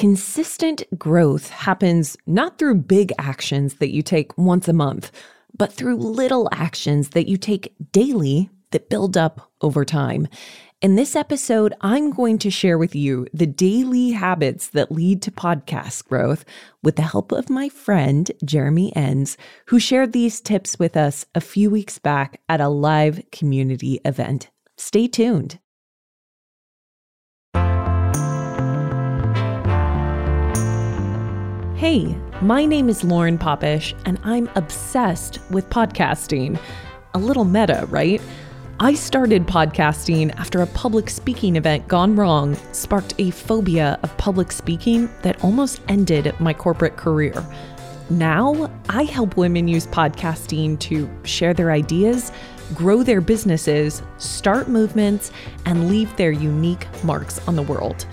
Consistent growth happens not through big actions that you take once a month, but through little actions that you take daily that build up over time. In this episode, I'm going to share with you the daily habits that lead to podcast growth with the help of my friend, Jeremy Enns, who shared these tips with us a few weeks back at a live community event. Stay tuned. Hey, my name is Lauren Popish, and I'm obsessed with podcasting. A little meta, right? I started podcasting after a public speaking event gone wrong sparked a phobia of public speaking that almost ended my corporate career. Now, I help women use podcasting to share their ideas, grow their businesses, start movements, and leave their unique marks on the world.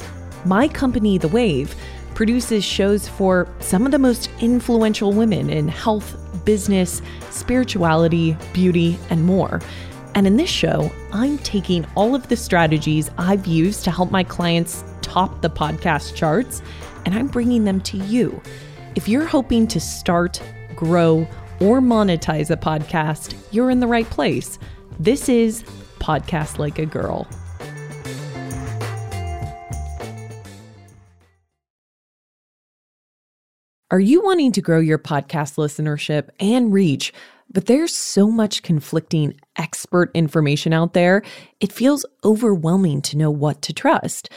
My company, The Wave, produces shows for some of the most influential women in health, business, spirituality, beauty, and more. And in this show, I'm taking all of the strategies I've used to help my clients top the podcast charts, and I'm bringing them to you. If you're hoping to start, grow, or monetize a podcast, you're in the right place. This is Podcast Like a Girl. Are you wanting to grow your podcast listenership and reach? But there's so much conflicting expert information out there, it feels overwhelming to know what to trust.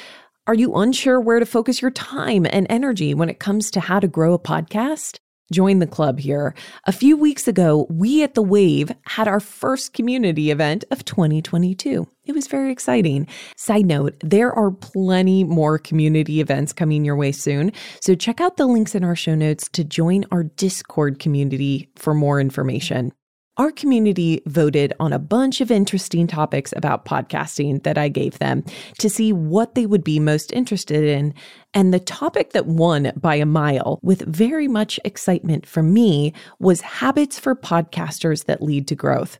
Are you unsure where to focus your time and energy when it comes to how to grow a podcast? Join the club here. A few weeks ago, we at The Wave had our first community event of 2022. It was very exciting. Side note, there are plenty more community events coming your way soon. So check out the links in our show notes to join our Discord community for more information. Our community voted on a bunch of interesting topics about podcasting that I gave them to see what they would be most interested in. And the topic that won by a mile, with very much excitement from me, was habits for podcasters that lead to growth.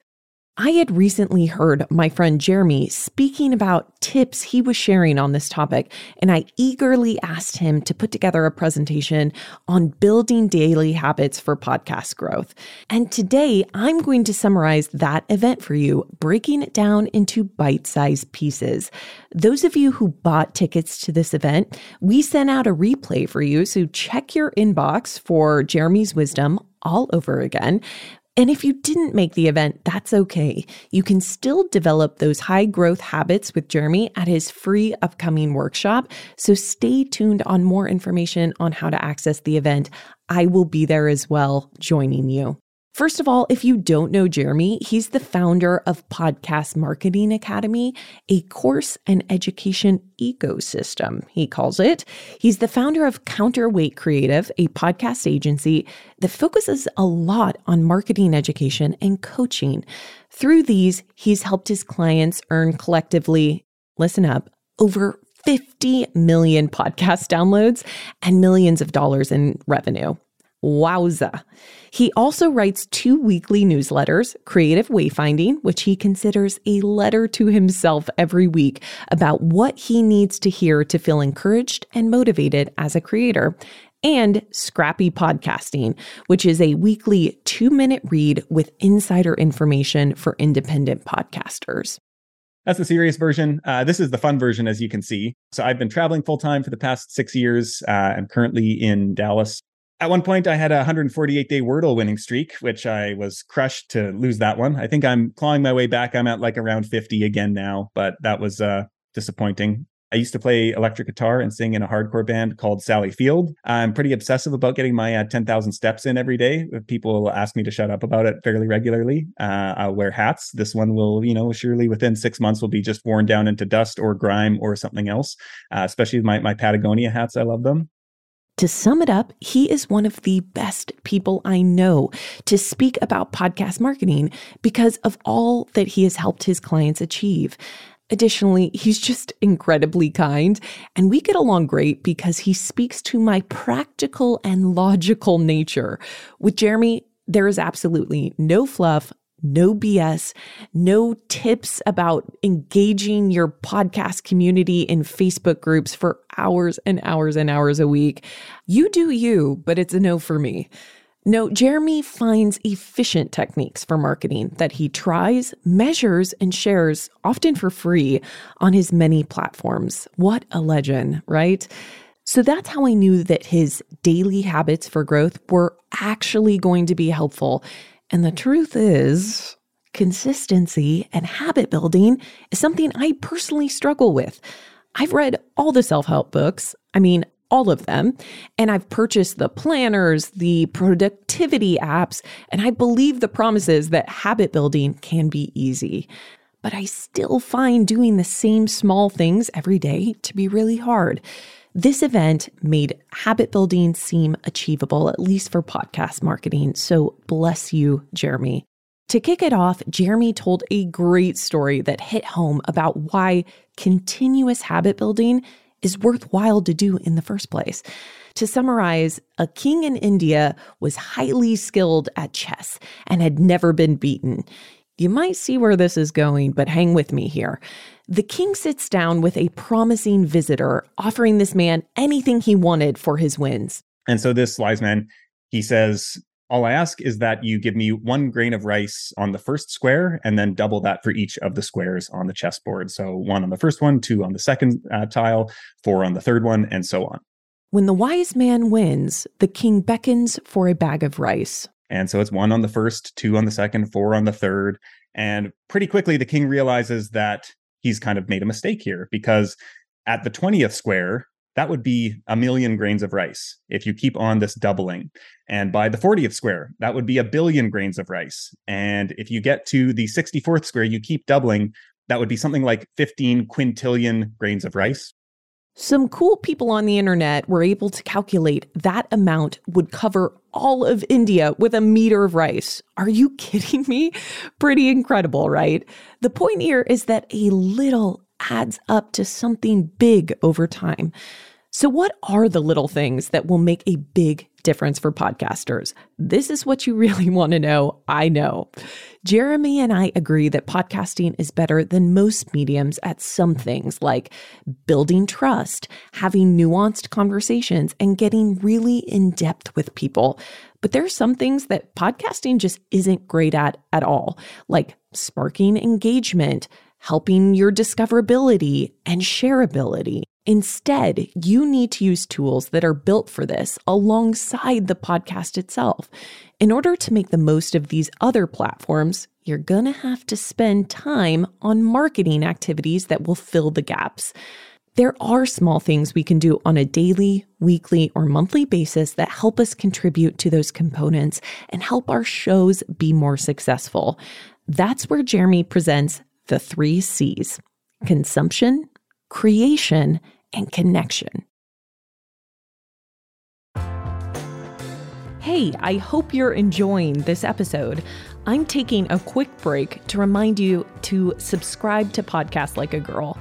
I had recently heard my friend Jeremy speaking about tips he was sharing on this topic, and I eagerly asked him to put together a presentation on building daily habits for podcast growth. And today I'm going to summarize that event for you, breaking it down into bite sized pieces. Those of you who bought tickets to this event, we sent out a replay for you, so check your inbox for Jeremy's wisdom all over again. And if you didn't make the event, that's okay. You can still develop those high growth habits with Jeremy at his free upcoming workshop. So stay tuned on more information on how to access the event. I will be there as well, joining you. First of all, if you don't know Jeremy, he's the founder of Podcast Marketing Academy, a course and education ecosystem, he calls it. He's the founder of Counterweight Creative, a podcast agency that focuses a lot on marketing education and coaching. Through these, he's helped his clients earn collectively, listen up, over 50 million podcast downloads and millions of dollars in revenue. Wowza. He also writes two weekly newsletters, Creative Wayfinding, which he considers a letter to himself every week about what he needs to hear to feel encouraged and motivated as a creator, and Scrappy Podcasting, which is a weekly two minute read with insider information for independent podcasters. That's the serious version. Uh, this is the fun version, as you can see. So I've been traveling full time for the past six years. Uh, I'm currently in Dallas at one point, I had a 148 day Wordle winning streak, which I was crushed to lose that one. I think I'm clawing my way back. I'm at like around 50 again now, but that was uh, disappointing. I used to play electric guitar and sing in a hardcore band called Sally Field. I'm pretty obsessive about getting my uh, 10,000 steps in every day. People ask me to shut up about it fairly regularly, uh, I'll wear hats. This one will, you know, surely within six months will be just worn down into dust or grime or something else. Uh, especially my my Patagonia hats, I love them. To sum it up, he is one of the best people I know to speak about podcast marketing because of all that he has helped his clients achieve. Additionally, he's just incredibly kind, and we get along great because he speaks to my practical and logical nature. With Jeremy, there is absolutely no fluff, no BS, no tips about engaging your podcast community in Facebook groups for hours and hours and hours a week. You do you, but it's a no for me. No, Jeremy finds efficient techniques for marketing that he tries, measures, and shares, often for free, on his many platforms. What a legend, right? So that's how I knew that his daily habits for growth were actually going to be helpful. And the truth is, consistency and habit building is something I personally struggle with. I've read all the self help books. I mean, all of them. And I've purchased the planners, the productivity apps, and I believe the promises that habit building can be easy. But I still find doing the same small things every day to be really hard. This event made habit building seem achievable, at least for podcast marketing. So bless you, Jeremy. To kick it off, Jeremy told a great story that hit home about why continuous habit building is worthwhile to do in the first place. To summarize, a king in India was highly skilled at chess and had never been beaten. You might see where this is going, but hang with me here. The king sits down with a promising visitor, offering this man anything he wanted for his wins. And so this wise man, he says, all I ask is that you give me one grain of rice on the first square and then double that for each of the squares on the chessboard. So one on the first one, two on the second uh, tile, four on the third one, and so on. When the wise man wins, the king beckons for a bag of rice. And so it's one on the first, two on the second, four on the third. And pretty quickly, the king realizes that he's kind of made a mistake here because at the 20th square, that would be a million grains of rice if you keep on this doubling. And by the 40th square, that would be a billion grains of rice. And if you get to the 64th square, you keep doubling, that would be something like 15 quintillion grains of rice. Some cool people on the internet were able to calculate that amount would cover all of India with a meter of rice. Are you kidding me? Pretty incredible, right? The point here is that a little adds up to something big over time. So, what are the little things that will make a big difference for podcasters? This is what you really want to know. I know. Jeremy and I agree that podcasting is better than most mediums at some things like building trust, having nuanced conversations, and getting really in depth with people. But there are some things that podcasting just isn't great at at all, like sparking engagement, helping your discoverability and shareability. Instead, you need to use tools that are built for this alongside the podcast itself. In order to make the most of these other platforms, you're going to have to spend time on marketing activities that will fill the gaps. There are small things we can do on a daily, weekly, or monthly basis that help us contribute to those components and help our shows be more successful. That's where Jeremy presents the three C's consumption, creation, and connection. Hey, I hope you're enjoying this episode. I'm taking a quick break to remind you to subscribe to Podcast Like a Girl.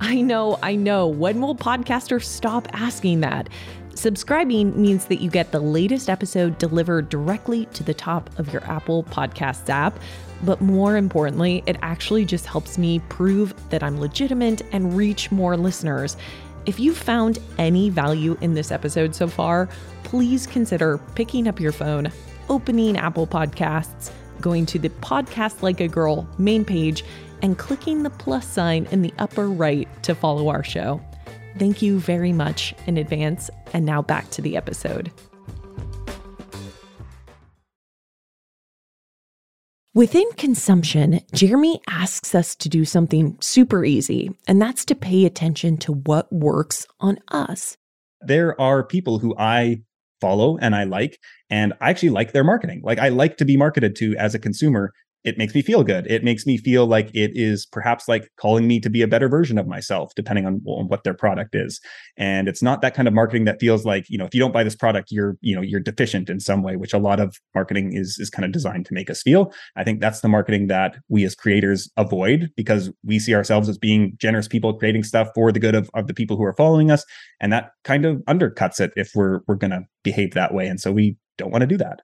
I know, I know. When will podcasters stop asking that? Subscribing means that you get the latest episode delivered directly to the top of your Apple Podcasts app. But more importantly, it actually just helps me prove that I'm legitimate and reach more listeners. If you found any value in this episode so far, please consider picking up your phone, opening Apple Podcasts, going to the Podcast Like a Girl main page, and clicking the plus sign in the upper right to follow our show. Thank you very much in advance. And now back to the episode. Within consumption, Jeremy asks us to do something super easy, and that's to pay attention to what works on us. There are people who I follow and I like, and I actually like their marketing. Like I like to be marketed to as a consumer it makes me feel good. It makes me feel like it is perhaps like calling me to be a better version of myself, depending on, on, what their product is. And it's not that kind of marketing that feels like, you know, if you don't buy this product, you're, you know, you're deficient in some way, which a lot of marketing is is kind of designed to make us feel. I think that's the marketing that we as creators avoid because we see ourselves as being generous people creating stuff for the good of, of the people who are following us. And that kind of undercuts it if we're we're gonna behave that way. And so we don't want to do that.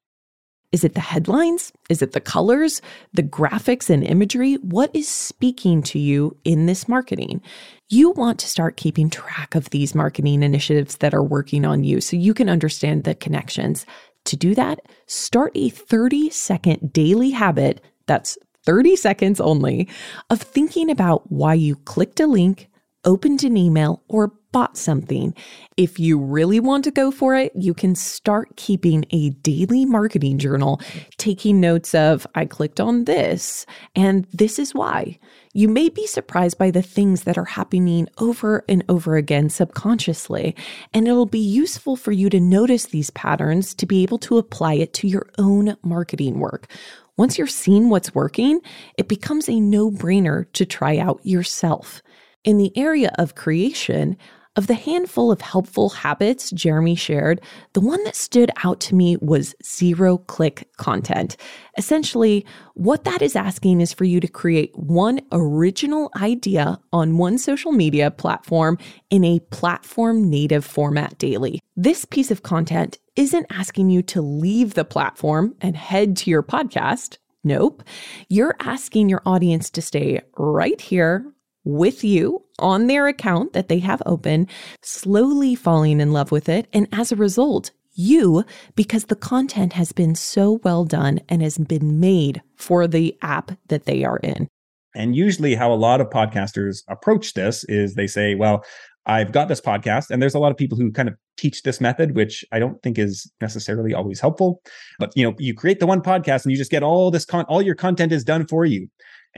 Is it the headlines? Is it the colors, the graphics and imagery? What is speaking to you in this marketing? You want to start keeping track of these marketing initiatives that are working on you so you can understand the connections. To do that, start a 30 second daily habit that's 30 seconds only of thinking about why you clicked a link, opened an email, or bought something. If you really want to go for it, you can start keeping a daily marketing journal, taking notes of, I clicked on this, and this is why. You may be surprised by the things that are happening over and over again subconsciously, and it'll be useful for you to notice these patterns to be able to apply it to your own marketing work. Once you're seeing what's working, it becomes a no brainer to try out yourself. In the area of creation, of the handful of helpful habits Jeremy shared, the one that stood out to me was zero click content. Essentially, what that is asking is for you to create one original idea on one social media platform in a platform native format daily. This piece of content isn't asking you to leave the platform and head to your podcast. Nope. You're asking your audience to stay right here with you on their account that they have open, slowly falling in love with it. And as a result, you, because the content has been so well done and has been made for the app that they are in. And usually, how a lot of podcasters approach this is they say, Well, I've got this podcast, and there's a lot of people who kind of teach this method, which I don't think is necessarily always helpful. But you know, you create the one podcast and you just get all this con all your content is done for you.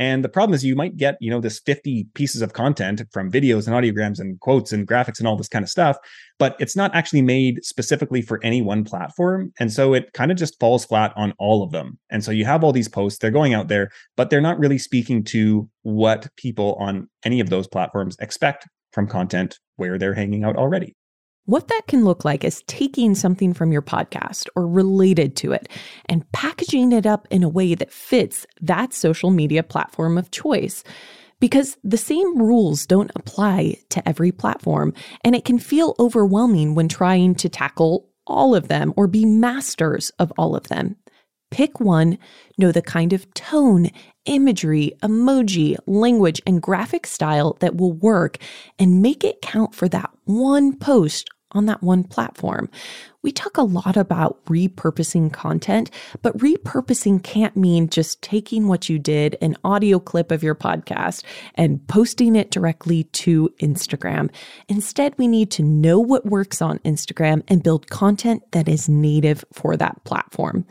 And the problem is you might get, you know, this 50 pieces of content from videos and audiograms and quotes and graphics and all this kind of stuff, but it's not actually made specifically for any one platform. And so it kind of just falls flat on all of them. And so you have all these posts, they're going out there, but they're not really speaking to what people on any of those platforms expect from content where they're hanging out already. What that can look like is taking something from your podcast or related to it and packaging it up in a way that fits that social media platform of choice. Because the same rules don't apply to every platform, and it can feel overwhelming when trying to tackle all of them or be masters of all of them. Pick one, know the kind of tone, imagery, emoji, language, and graphic style that will work, and make it count for that one post on that one platform. We talk a lot about repurposing content, but repurposing can't mean just taking what you did, an audio clip of your podcast, and posting it directly to Instagram. Instead, we need to know what works on Instagram and build content that is native for that platform.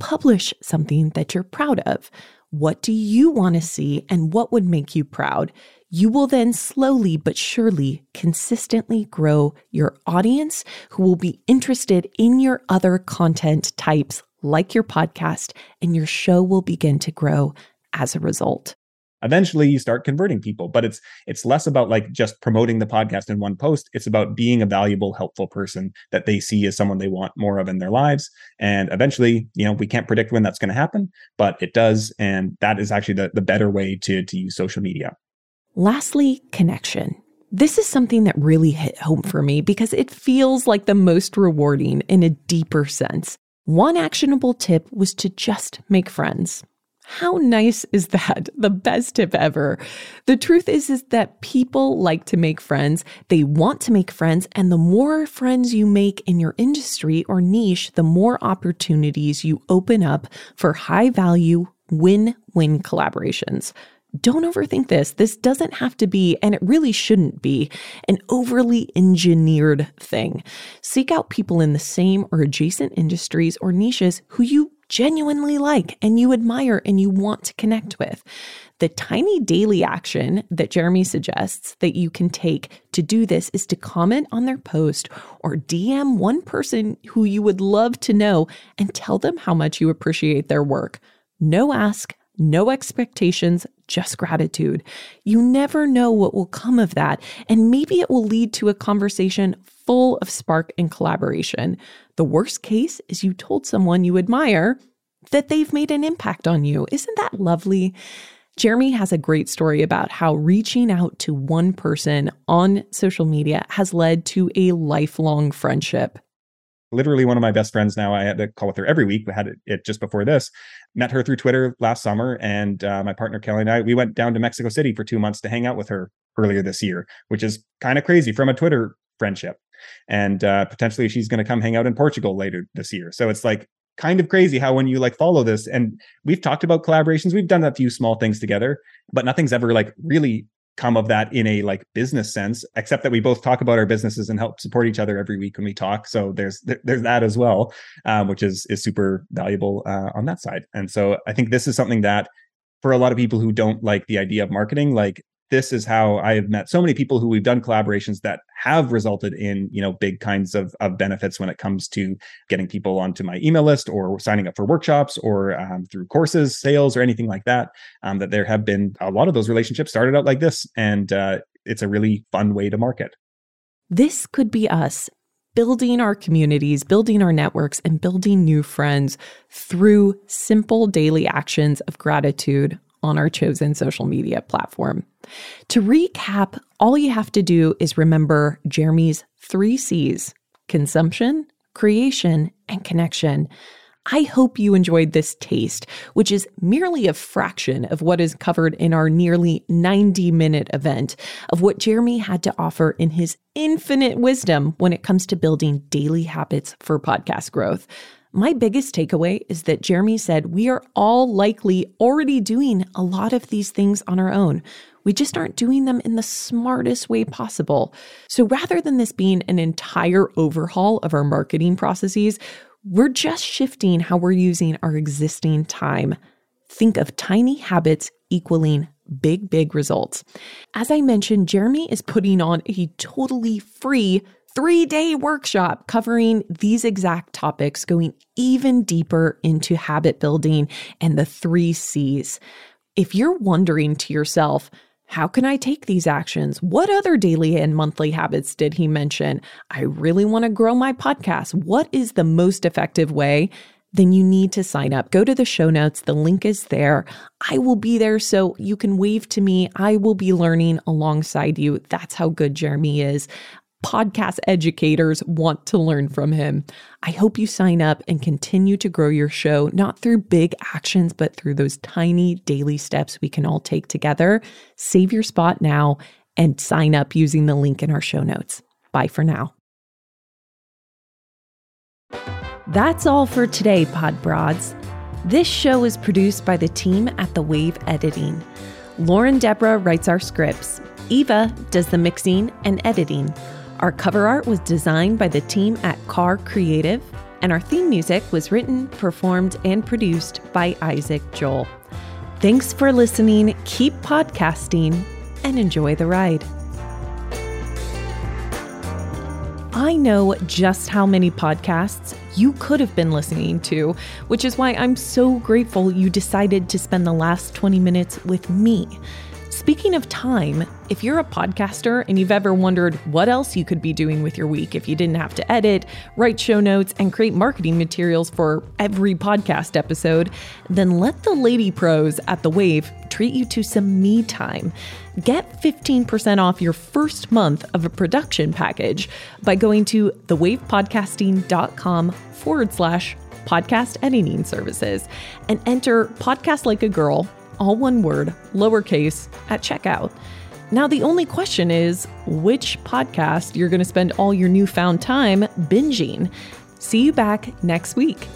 Publish something that you're proud of. What do you want to see and what would make you proud? You will then slowly but surely consistently grow your audience who will be interested in your other content types like your podcast, and your show will begin to grow as a result. Eventually you start converting people but it's it's less about like just promoting the podcast in one post. It's about being a valuable helpful person that they see as someone they want more of in their lives. And eventually you know we can't predict when that's going to happen but it does. And that is actually the, the better way to to use social media Lastly, connection. This is something that really hit home for me because it feels like the most rewarding in a deeper sense. One actionable tip was to just make friends. How nice is that? The best tip ever. The truth is is that people like to make friends. They want to make friends and the more friends you make in your industry or niche, the more opportunities you open up for high value win-win collaborations. Don't overthink this. This doesn't have to be, and it really shouldn't be, an overly engineered thing. Seek out people in the same or adjacent industries or niches who you genuinely like and you admire and you want to connect with. The tiny daily action that Jeremy suggests that you can take to do this is to comment on their post or DM one person who you would love to know and tell them how much you appreciate their work. No ask, no expectations, just gratitude. You never know what will come of that, and maybe it will lead to a conversation full of spark and collaboration. The worst case is you told someone you admire that they've made an impact on you. Isn't that lovely? Jeremy has a great story about how reaching out to one person on social media has led to a lifelong friendship. Literally one of my best friends now. I had to call with her every week. We had it, it just before this. Met her through Twitter last summer, and uh, my partner Kelly and I we went down to Mexico City for two months to hang out with her earlier this year, which is kind of crazy from a Twitter friendship. And uh, potentially she's going to come hang out in Portugal later this year. So it's like kind of crazy how when you like follow this and we've talked about collaborations we've done a few small things together but nothing's ever like really come of that in a like business sense except that we both talk about our businesses and help support each other every week when we talk. So there's there's that as well um, which is is super valuable uh, on that side. And so i think this is something that for a lot of people who don't like the idea of marketing like this is how I have met so many people who we've done collaborations that have resulted in you know big kinds of, of benefits when it comes to getting people onto my email list or signing up for workshops or um, through courses, sales, or anything like that. Um, that there have been a lot of those relationships started out like this, and uh, it's a really fun way to market. This could be us building our communities, building our networks, and building new friends through simple daily actions of gratitude on our chosen social media platform. To recap, all you have to do is remember Jeremy's three C's consumption, creation, and connection. I hope you enjoyed this taste, which is merely a fraction of what is covered in our nearly 90 minute event of what Jeremy had to offer in his infinite wisdom when it comes to building daily habits for podcast growth. My biggest takeaway is that Jeremy said we are all likely already doing a lot of these things on our own. We just aren't doing them in the smartest way possible. So rather than this being an entire overhaul of our marketing processes, we're just shifting how we're using our existing time. Think of tiny habits equaling big, big results. As I mentioned, Jeremy is putting on a totally free three day workshop covering these exact topics, going even deeper into habit building and the three C's. If you're wondering to yourself, how can I take these actions? What other daily and monthly habits did he mention? I really want to grow my podcast. What is the most effective way? Then you need to sign up. Go to the show notes. The link is there. I will be there so you can wave to me. I will be learning alongside you. That's how good Jeremy is podcast educators want to learn from him. I hope you sign up and continue to grow your show, not through big actions, but through those tiny daily steps we can all take together. Save your spot now and sign up using the link in our show notes. Bye for now. That's all for today, Pod Broads. This show is produced by the team at The Wave Editing. Lauren Deborah writes our scripts. Eva does the mixing and editing. Our cover art was designed by the team at Car Creative, and our theme music was written, performed, and produced by Isaac Joel. Thanks for listening, keep podcasting, and enjoy the ride. I know just how many podcasts you could have been listening to, which is why I'm so grateful you decided to spend the last 20 minutes with me. Speaking of time, if you're a podcaster and you've ever wondered what else you could be doing with your week if you didn't have to edit, write show notes, and create marketing materials for every podcast episode, then let the lady pros at The Wave treat you to some me time. Get 15% off your first month of a production package by going to thewavepodcasting.com forward slash podcast editing services and enter Podcast Like a Girl all one word, lowercase, at checkout. Now, the only question is which podcast you're going to spend all your newfound time binging. See you back next week.